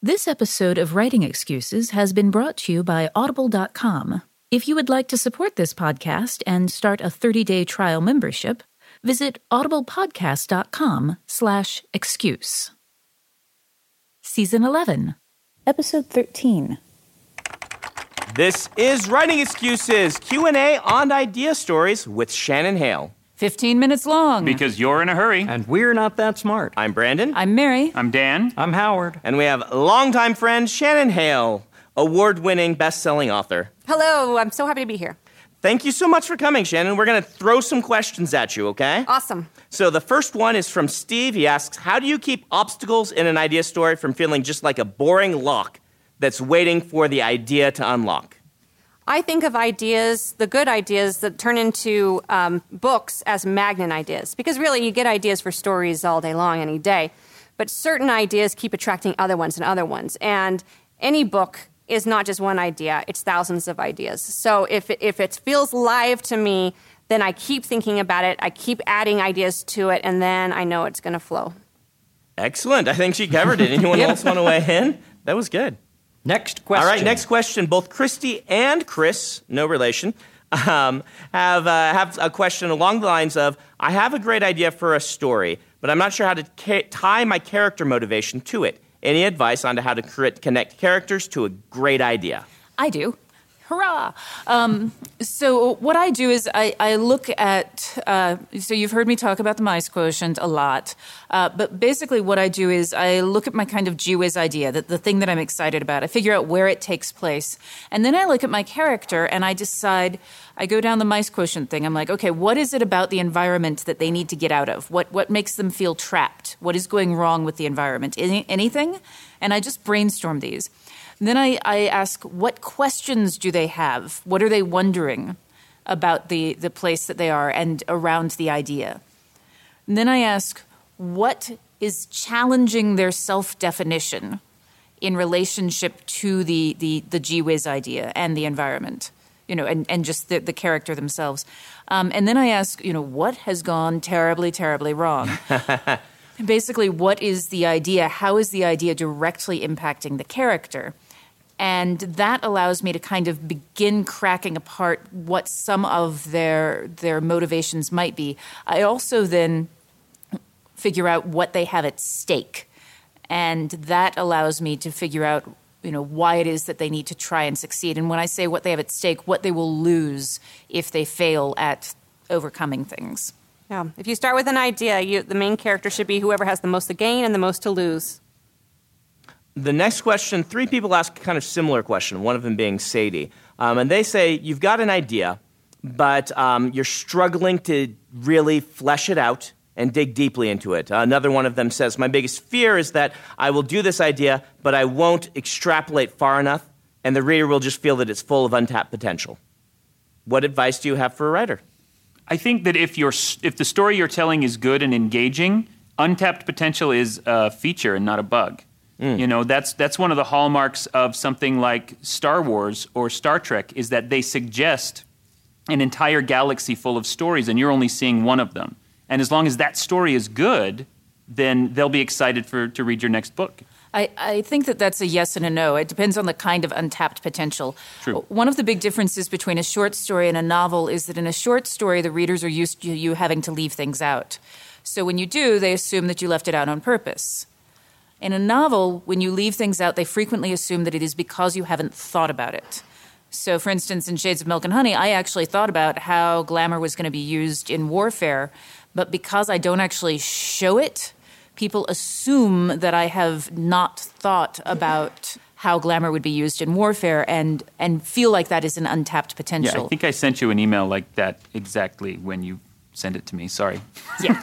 This episode of Writing Excuses has been brought to you by Audible.com. If you would like to support this podcast and start a 30-day trial membership, visit audiblepodcast.com slash excuse. Season 11, Episode 13. This is Writing Excuses, Q&A on idea stories with Shannon Hale. 15 minutes long. Because you're in a hurry. And we're not that smart. I'm Brandon. I'm Mary. I'm Dan. I'm Howard. And we have longtime friend Shannon Hale, award-winning best-selling author. Hello, I'm so happy to be here. Thank you so much for coming, Shannon. We're going to throw some questions at you, okay? Awesome. So the first one is from Steve. He asks, "How do you keep obstacles in an idea story from feeling just like a boring lock that's waiting for the idea to unlock?" I think of ideas, the good ideas that turn into um, books as magnet ideas. Because really, you get ideas for stories all day long, any day. But certain ideas keep attracting other ones and other ones. And any book is not just one idea, it's thousands of ideas. So if if it feels live to me, then I keep thinking about it, I keep adding ideas to it, and then I know it's going to flow. Excellent. I think she covered it. Anyone else want to weigh in? That was good. Next question. All right, next question. Both Christy and Chris, no relation, um, have, uh, have a question along the lines of I have a great idea for a story, but I'm not sure how to ca- tie my character motivation to it. Any advice on how to cr- connect characters to a great idea? I do. Hurrah! Um, so what I do is I, I look at. Uh, so you've heard me talk about the mice quotient a lot, uh, but basically what I do is I look at my kind of gee whiz idea, that the thing that I'm excited about. I figure out where it takes place, and then I look at my character and I decide. I go down the mice quotient thing. I'm like, okay, what is it about the environment that they need to get out of? What what makes them feel trapped? What is going wrong with the environment? Any, anything? And I just brainstorm these. Then I, I ask, what questions do they have? What are they wondering about the, the place that they are and around the idea? And then I ask, what is challenging their self definition in relationship to the, the, the gee whiz idea and the environment? You know, and, and just the, the character themselves. Um, and then I ask, you know, what has gone terribly, terribly wrong? Basically, what is the idea? How is the idea directly impacting the character? And that allows me to kind of begin cracking apart what some of their their motivations might be. I also then figure out what they have at stake, and that allows me to figure out you know why it is that they need to try and succeed. And when I say what they have at stake, what they will lose if they fail at overcoming things. Yeah. If you start with an idea, you, the main character should be whoever has the most to gain and the most to lose. The next question, three people ask a kind of similar question, one of them being Sadie. Um, and they say, You've got an idea, but um, you're struggling to really flesh it out and dig deeply into it. Another one of them says, My biggest fear is that I will do this idea, but I won't extrapolate far enough, and the reader will just feel that it's full of untapped potential. What advice do you have for a writer? I think that if, you if the story you're telling is good and engaging, untapped potential is a feature and not a bug. Mm. You know, that's that's one of the hallmarks of something like Star Wars or Star Trek is that they suggest an entire galaxy full of stories and you're only seeing one of them. And as long as that story is good, then they'll be excited for to read your next book. I, I, think that that's a yes and a no. It depends on the kind of untapped potential. True. One of the big differences between a short story and a novel is that in a short story, the readers are used to you having to leave things out. So when you do, they assume that you left it out on purpose. In a novel, when you leave things out, they frequently assume that it is because you haven't thought about it. So, for instance, in Shades of Milk and Honey, I actually thought about how glamour was going to be used in warfare, but because I don't actually show it, people assume that I have not thought about how glamour would be used in warfare and, and feel like that is an untapped potential. Yeah, I think I sent you an email like that exactly when you send it to me. Sorry. Yeah.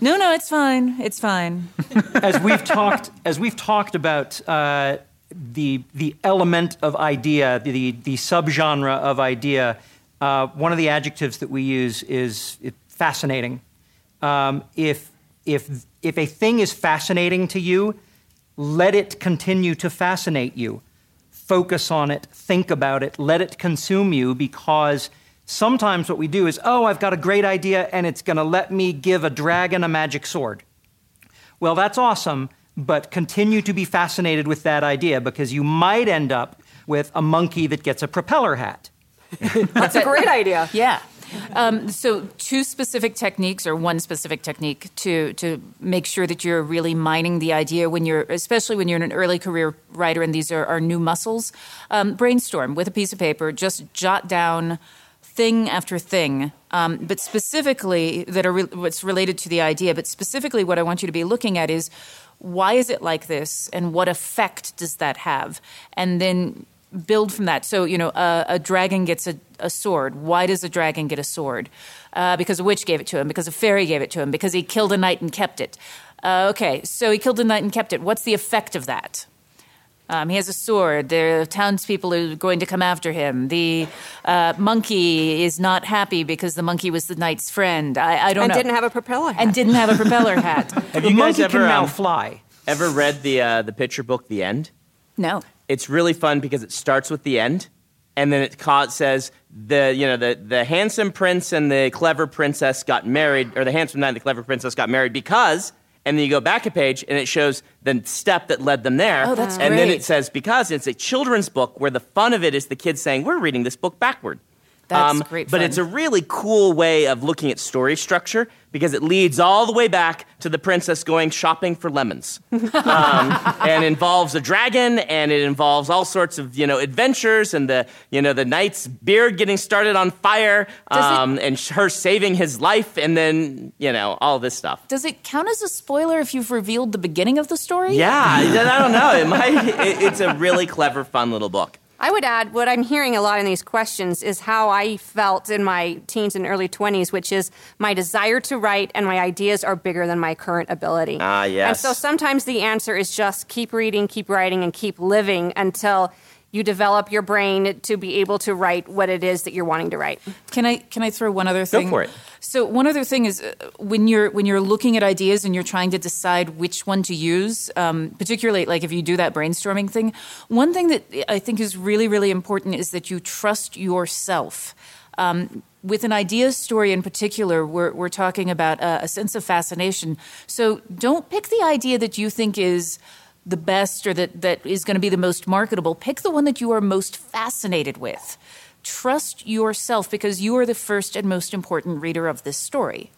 no, no, it's fine. It's fine. as we've talked, as we've talked about uh, the the element of idea, the the subgenre of idea. Uh, one of the adjectives that we use is fascinating. Um, if if if a thing is fascinating to you, let it continue to fascinate you. Focus on it, think about it, let it consume you because sometimes what we do is, oh, I've got a great idea and it's going to let me give a dragon a magic sword. Well, that's awesome, but continue to be fascinated with that idea because you might end up with a monkey that gets a propeller hat. that's a great idea. Yeah. Um, so, two specific techniques, or one specific technique, to to make sure that you're really mining the idea when you're, especially when you're an early career writer, and these are, are new muscles. Um, brainstorm with a piece of paper. Just jot down thing after thing, um, but specifically that are re- what's related to the idea. But specifically, what I want you to be looking at is why is it like this, and what effect does that have, and then build from that. So, you know, a, a dragon gets a, a, sword. Why does a dragon get a sword? Uh, because a witch gave it to him, because a fairy gave it to him, because he killed a knight and kept it. Uh, okay, so he killed a knight and kept it. What's the effect of that? Um, he has a sword. The townspeople are going to come after him. The uh, monkey is not happy because the monkey was the knight's friend. I, I don't and know. And didn't have a propeller hat. And didn't have a propeller hat. have the you guys monkey ever can now um, fly? Ever read the uh, the picture book, The End? No. It's really fun because it starts with the end, and then it ca- says the you know the the handsome prince and the clever princess got married, or the handsome knight and the clever princess got married because and then you go back a page and it shows the step that led them there. Oh, that's and great. then it says because it's a children's book where the fun of it is the kids saying we're reading this book backward. That's um, great. But it's a really cool way of looking at story structure because it leads all the way back to the princess going shopping for lemons, um, and involves a dragon, and it involves all sorts of you know adventures, and the you know the knight's beard getting started on fire, um, it, and her saving his life, and then you know all this stuff. Does it count as a spoiler if you've revealed the beginning of the story? Yeah, I don't know. It might. It, it's a really clever, fun little book. I would add what I'm hearing a lot in these questions is how I felt in my teens and early 20s, which is my desire to write and my ideas are bigger than my current ability. Ah, yes. And so sometimes the answer is just keep reading, keep writing, and keep living until you develop your brain to be able to write what it is that you're wanting to write. Can I can I throw one other thing? Go for it. So one other thing is uh, when you're when you're looking at ideas and you're trying to decide which one to use, um, particularly like if you do that brainstorming thing. One thing that I think is really really important is that you trust yourself. Um, with an idea story in particular, we're, we're talking about a, a sense of fascination. So don't pick the idea that you think is the best or that, that is going to be the most marketable. Pick the one that you are most fascinated with. Trust yourself because you are the first and most important reader of this story.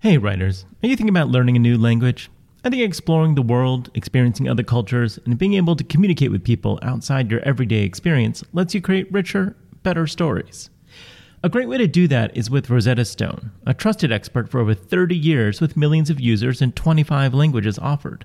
Hey, writers, are you thinking about learning a new language? I think exploring the world, experiencing other cultures, and being able to communicate with people outside your everyday experience lets you create richer, better stories. A great way to do that is with Rosetta Stone, a trusted expert for over 30 years with millions of users and 25 languages offered.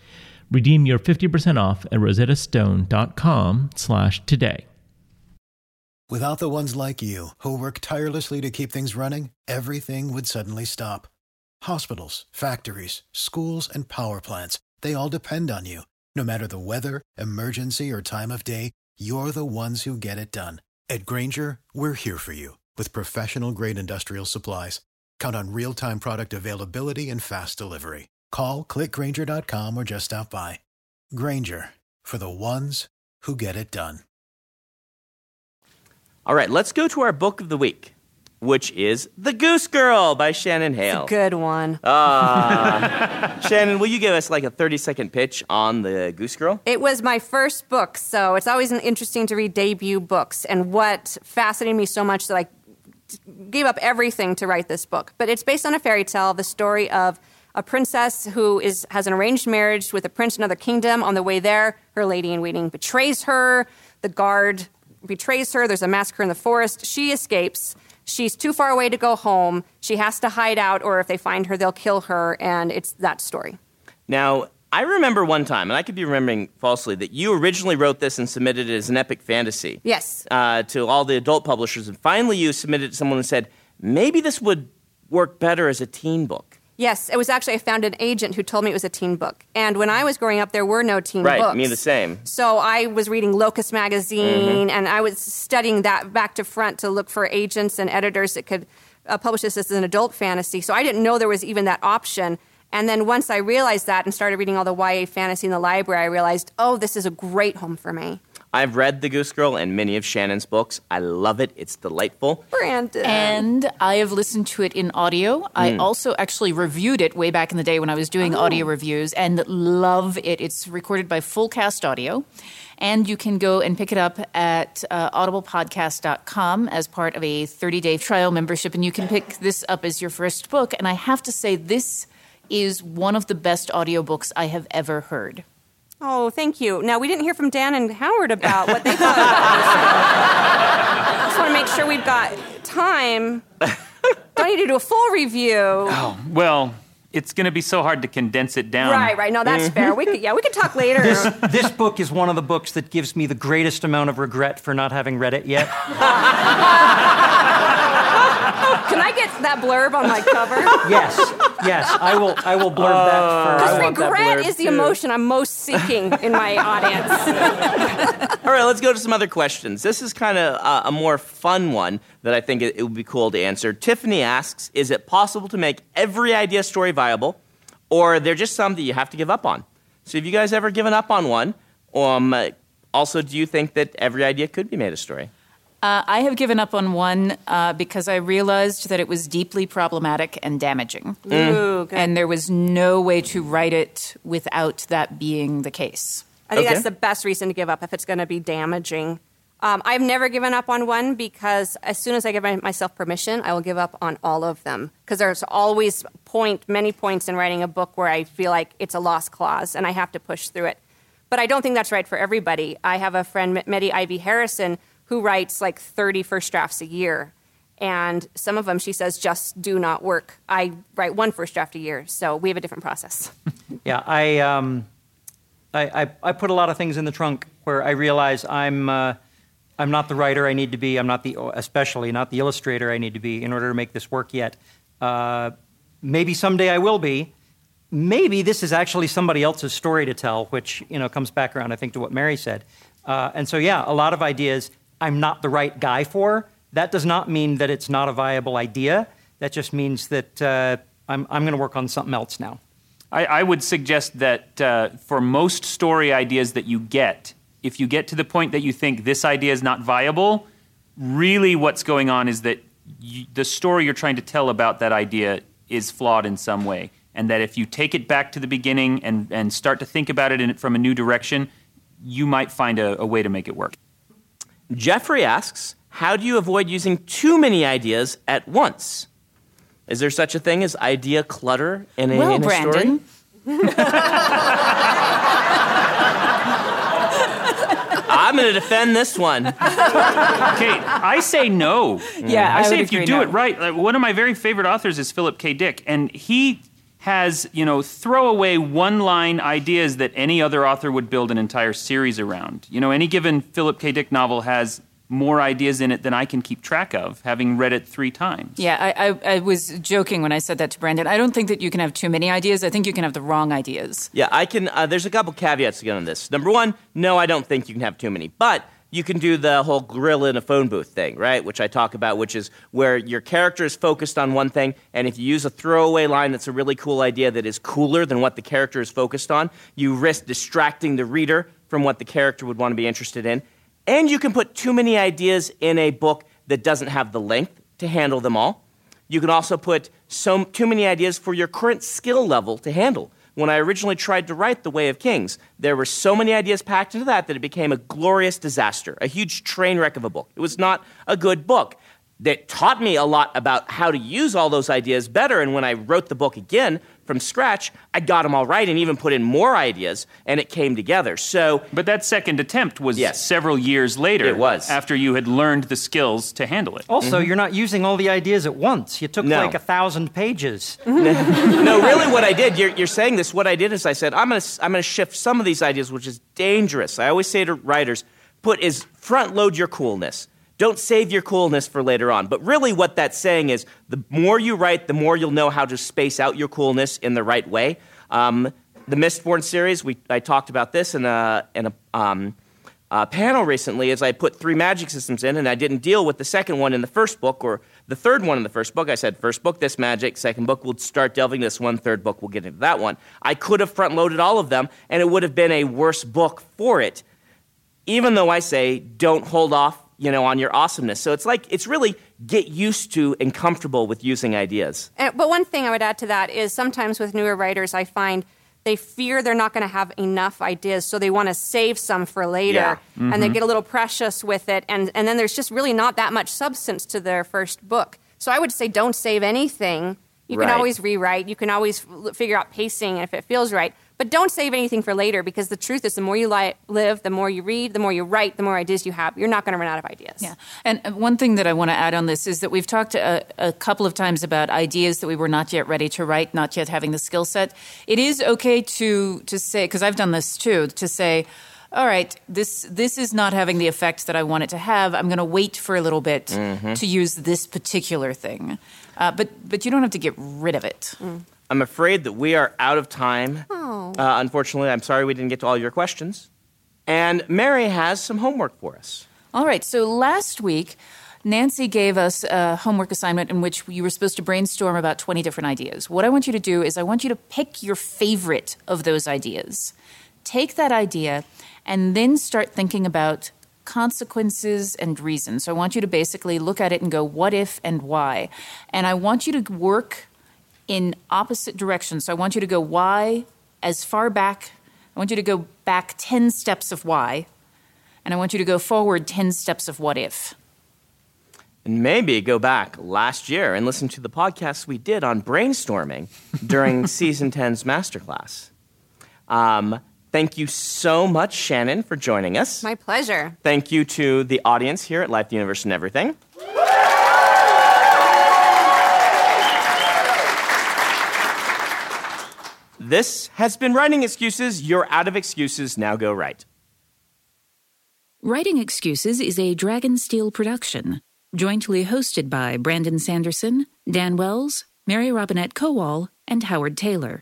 Redeem your 50% off at rosettastone.com slash today. Without the ones like you, who work tirelessly to keep things running, everything would suddenly stop. Hospitals, factories, schools, and power plants, they all depend on you. No matter the weather, emergency, or time of day, you're the ones who get it done. At Grainger, we're here for you with professional grade industrial supplies. Count on real time product availability and fast delivery. Call clickgrainger.com or just stop by. Grainger, for the ones who get it done. All right, let's go to our book of the week, which is The Goose Girl by Shannon Hale. Good one. Ah. Shannon, will you give us like a 30 second pitch on The Goose Girl? It was my first book, so it's always interesting to read debut books. And what fascinated me so much that I gave up everything to write this book. But it's based on a fairy tale, the story of a princess who is has an arranged marriage with a prince in another kingdom. On the way there, her lady in waiting betrays her. The guard betrays her. There's a massacre in the forest. She escapes. She's too far away to go home. She has to hide out, or if they find her, they'll kill her. And it's that story. Now, I remember one time, and I could be remembering falsely, that you originally wrote this and submitted it as an epic fantasy. Yes. Uh, to all the adult publishers, and finally you submitted it to someone who said, maybe this would work better as a teen book. Yes, it was actually I found an agent who told me it was a teen book. And when I was growing up, there were no teen Right, books. Right, me the same. So I was reading Locus magazine, and I was studying that back to front to look for agents and editors that could uh, publish this as an adult fantasy. So I didn't know there was even that option. And then once I realized that and started reading all the YA fantasy in the library, I realized, oh, this is a great home for me. I've read The Goose Girl and many of Shannon's books. I love it. It's delightful. Brandon. And I have listened to it in audio. I also actually reviewed it way back in the day when I was doing audio reviews and love it. It's recorded by Full Cast Audio. And you can go and pick it up at uh, audiblepodcast.com as part of a 30 day trial membership. And you can pick this up as your first book. And I have to say, this is one of the best audiobooks I have ever heard. Oh, thank you. Now, we didn't hear from Dan and Howard about what they thought about this. Just want to make sure we've got time. Don't need to do a full review. Oh, well, it's going to be so hard to condense it down. Right, right. No, that's fair. We could, yeah, we could talk later. This, this book is one of the books that gives me the greatest amount of regret for not having read it yet. Can I get that blurb on my cover? Yes, yes, I will. I will blurb that for. Because regret blurb is the too. emotion I'm most seeking in my audience. All right, let's go to some other questions. This is kind of uh, a more fun one that I think it, it would be cool to answer. Tiffany asks Is it possible to make every idea story viable, or are there just some that you have to give up on? So, have you guys ever given up on one? Um, uh, also, do you think that every idea could be made a story? Uh, I have given up on one uh, because I realized that it was deeply problematic and damaging. Ooh, good. And there was no way to write it without that being the case. I think Okay. that's the best reason to give up if it's going to be damaging. Um, I've never given up on one because as soon as I give myself permission, I will give up on all of them. Because there's always point, many points in writing a book where I feel like it's a lost clause and I have to push through it. But I don't think that's right for everybody. I have a friend, M- Mette Ivie Harrison, who writes like 30 first drafts a year. And some of them, she says, just do not work. I write one first draft a year, so we have a different process. Yeah, I, um, I, I, I put a lot of things in the trunk where I realize I'm, uh, I'm not the writer I need to be. I'm not the, especially not the illustrator I need to be in order to make this work yet. Uh, maybe someday I will be. Maybe this is actually somebody else's story to tell, which you know comes back around, I think, to what Mary said. Uh, and so, yeah, a lot of ideas I'm not the right guy for. That does not mean that it's not a viable idea. That just means that uh, I'm, I'm going to work on something else now. I, I would suggest that uh, for most story ideas that you get, if you get to the point that you think this idea is not viable, really what's going on is that you, the story you're trying to tell about that idea is flawed in some way. And that if you take it back to the beginning and, and start to think about it in, from a new direction, you might find a, a way to make it work. Jeffrey asks How do you avoid using too many ideas at once? Is there such a thing as idea clutter in a, well, in a story? Brandon, I'm going to defend this one. Okay, I say no. Yeah, I, I say would if you do no. it right. Like, one of my very favorite authors is Philip K. Dick, and he has you know throwaway one-line ideas that any other author would build an entire series around. You know, any given Philip K. Dick novel has more ideas in it than I can keep track of, having read it three times. Yeah, I, I, I was joking when I said that to Brandon. I don't think that you can have too many ideas. I think you can have the wrong ideas. Yeah, I can. Uh, there's a couple caveats to get on this. Number one, no, I don't think you can have too many. But you can do the whole gorilla in a phone booth thing, right? Which I talk about, which is where your character is focused on one thing, and if you use a throwaway line that's a really cool idea that is cooler than what the character is focused on, you risk distracting the reader from what the character would want to be interested in. And you can put too many ideas in a book that doesn't have the length to handle them all. You can also put so, too many ideas for your current skill level to handle when I originally tried to write The Way of Kings. There were so many ideas packed into that that it became a glorious disaster, a huge train wreck of a book. It was not a good book that taught me a lot about how to use all those ideas better. And when I wrote the book again from scratch, I got them all right and even put in more ideas, and it came together. So, but that second attempt was Yes. several years later. It was. after you had learned the skills to handle it. Also, mm-hmm. you're not using all the ideas at once. You took No. like a thousand pages. no, really, what I did, you're, you're saying this, what I did is I said, I'm going to I'm gonna shift some of these ideas, which is dangerous. I always say to writers, put is front load your coolness. Don't save your coolness for later on. But really, what that's saying is the more you write, the more you'll know how to space out your coolness in the right way. Um, the Mistborn series, we, I talked about this in a, in a um, uh, panel recently is I put three magic systems in and I didn't deal with the second one in the first book or the third one in the first book. I said, first book, this magic. Second book, we'll start delving this one, third book, we'll get into that one. I could have front loaded all of them and it would have been a worse book for it, even though I say, don't hold off. You know, on your awesomeness. So it's like, it's really get used to and comfortable with using ideas. And, but one thing I would add to that is sometimes with newer writers, I find they fear they're not going to have enough ideas, so they want to save some for later, Yeah. and they mm-hmm. get a little precious with it, and, and then there's just really not that much substance to their first book. So I would say don't save anything. You can always rewrite. You can always figure out pacing if it feels right. But don't save anything for later because the truth is, the more you li- live, the more you read, the more you write, the more ideas you have. You're not going to run out of ideas. Yeah. And uh, one thing that I want to add on this is that we've talked a, a couple of times about ideas that we were not yet ready to write, not yet having the skill set. It is okay to to say because I've done this too to say. All right, this this is not having the effect that I want it to have. I'm going to wait for a little bit to use this particular thing, uh, but but you don't have to get rid of it. I'm afraid that we are out of time. Uh, unfortunately, I'm sorry we didn't get to all your questions. And Mary has some homework for us. All right. So last week, Nancy gave us a homework assignment in which you were supposed to brainstorm about 20 different ideas. What I want you to do is I want you to pick your favorite of those ideas. Take that idea and then start thinking about consequences and reasons. So I want you to basically look at it and go, what if and why? And I want you to work in opposite directions. So I want you to go why as far back. I want you to go back 10 steps of why and I want you to go forward 10 steps of what if. And maybe go back last year and listen to the podcast we did on brainstorming during season 10's masterclass. Um, thank you so much, Shannon, for joining us. My pleasure. Thank you to the audience here at Life, the Universe, and Everything. This has been Writing Excuses. You're out of excuses. Now go write. Writing Excuses is a Dragonsteel production, jointly hosted by Brandon Sanderson, Dan Wells, Mary Robinette Kowal, and Howard Tayler.